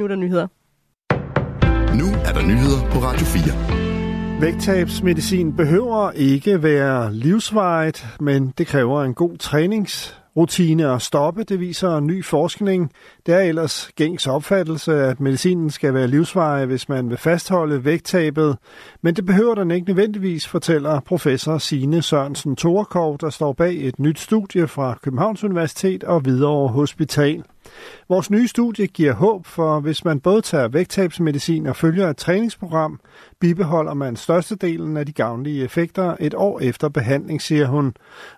Nu er der nyheder. Nu er der nyheder på Radio 4. Vægttabsmedicin behøver ikke være livsvejet, men det kræver en god træningsrutine at stoppe, det viser ny forskning. Det er ellers gængs opfattelse, at medicinen skal være livsveje, hvis man vil fastholde vægttabet. Men det behøver den ikke nødvendigvis, fortæller professor Sine Sørensen Torekov, der står bag et nyt studie fra Københavns Universitet og Hvidovre Hospital. Vores nye studie giver håb, for hvis man både tager vægttabsmedicin og følger et træningsprogram, bibeholder man størstedelen af de gavnlige effekter et år efter behandling, siger hun.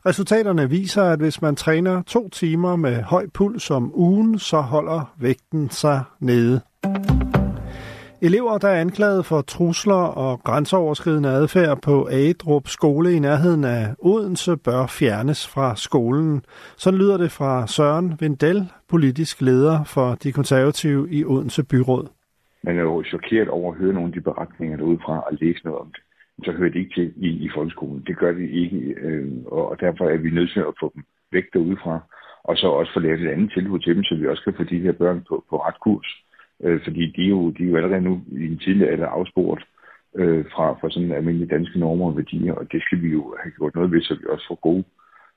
Resultaterne viser, at hvis man træner to timer med høj puls om ugen, så holder vægten sig nede. Elever, der er anklaget for trusler og grænseoverskridende adfærd på Agedrup skole i nærheden af Odense, bør fjernes fra skolen. Sådan lyder det fra Søren Vendel, politisk leder for de konservative i Odense Byråd. Man er jo chokeret over at høre nogle af de beretninger derudefra og læse noget om det. Så hører det ikke til i, i folkeskolen. Det gør det ikke, øh, og derfor er vi nødt til at få dem væk derudefra. Og så også få lavet et andet tilbud til dem, så vi også kan få de her børn på, på ret kurs øh, fordi de er, jo, de er jo allerede nu i en tidlig alder afspurgt øh, fra, fra sådan almindelige danske normer og værdier, og det skal vi jo have gjort noget ved, så vi også får gode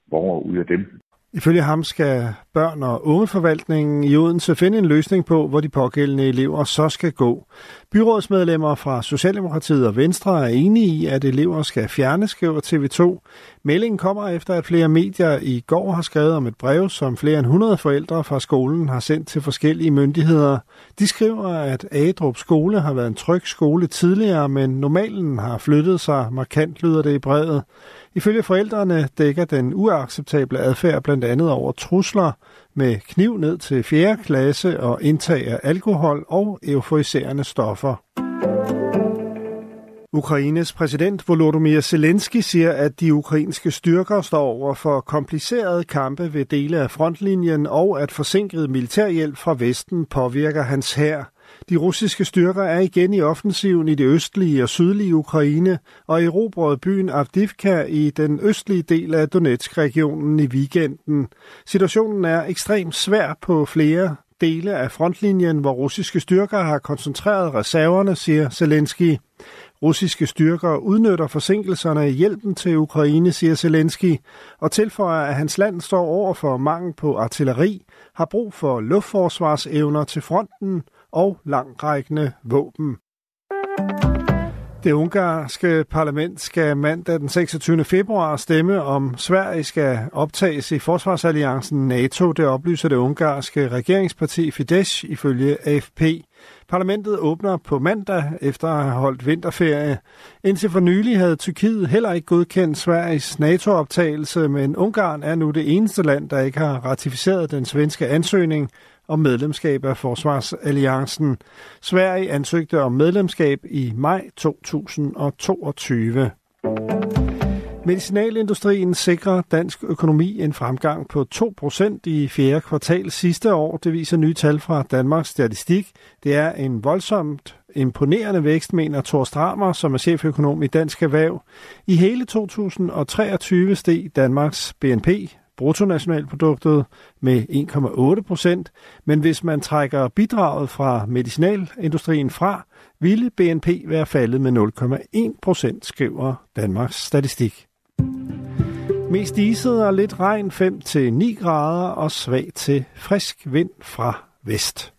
borgere ud af dem. Ifølge ham skal børn- og ungeforvaltningen i Odense finde en løsning på, hvor de pågældende elever så skal gå. Byrådsmedlemmer fra Socialdemokratiet og Venstre er enige i, at elever skal fjernes, skriver TV2. Meldingen kommer efter, at flere medier i går har skrevet om et brev, som flere end 100 forældre fra skolen har sendt til forskellige myndigheder. De skriver, at Adrup skole har været en tryg skole tidligere, men normalen har flyttet sig markant, lyder det i brevet. Ifølge forældrene dækker den uacceptable adfærd blandt andet over trusler med kniv ned til 4. klasse og indtag af alkohol og euforiserende stoffer. Ukraines præsident Volodymyr Zelensky siger, at de ukrainske styrker står over for komplicerede kampe ved dele af frontlinjen, og at forsinket militærhjælp fra Vesten påvirker hans hær. De russiske styrker er igen i offensiven i det østlige og sydlige Ukraine og erobrede byen Avdivka i den østlige del af Donetsk-regionen i weekenden. Situationen er ekstremt svær på flere dele af frontlinjen, hvor russiske styrker har koncentreret reserverne, siger Zelensky. Russiske styrker udnytter forsinkelserne i hjælpen til Ukraine, siger Zelensky, og tilføjer, at hans land står over for mangel på artilleri, har brug for luftforsvarsevner til fronten og langrækkende våben. Det ungarske parlament skal mandag den 26. februar stemme om Sverige skal optages i forsvarsalliancen NATO. Det oplyser det ungarske regeringsparti Fidesz ifølge AFP. Parlamentet åbner på mandag efter at have holdt vinterferie. Indtil for nylig havde Tyrkiet heller ikke godkendt Sveriges NATO-optagelse, men Ungarn er nu det eneste land, der ikke har ratificeret den svenske ansøgning om medlemskab af Forsvarsalliancen. Sverige ansøgte om medlemskab i maj 2022. Medicinalindustrien sikrer dansk økonomi en fremgang på 2% i fjerde kvartal sidste år. Det viser nye tal fra Danmarks Statistik. Det er en voldsomt imponerende vækst, mener Thor Stramer, som er cheføkonom i Dansk Erhverv. I hele 2023 steg Danmarks BNP bruttonationalproduktet med 1,8 procent, men hvis man trækker bidraget fra medicinalindustrien fra, ville BNP være faldet med 0,1 procent, skriver Danmarks Statistik. Mest iset og lidt regn 5-9 grader og svag til frisk vind fra vest.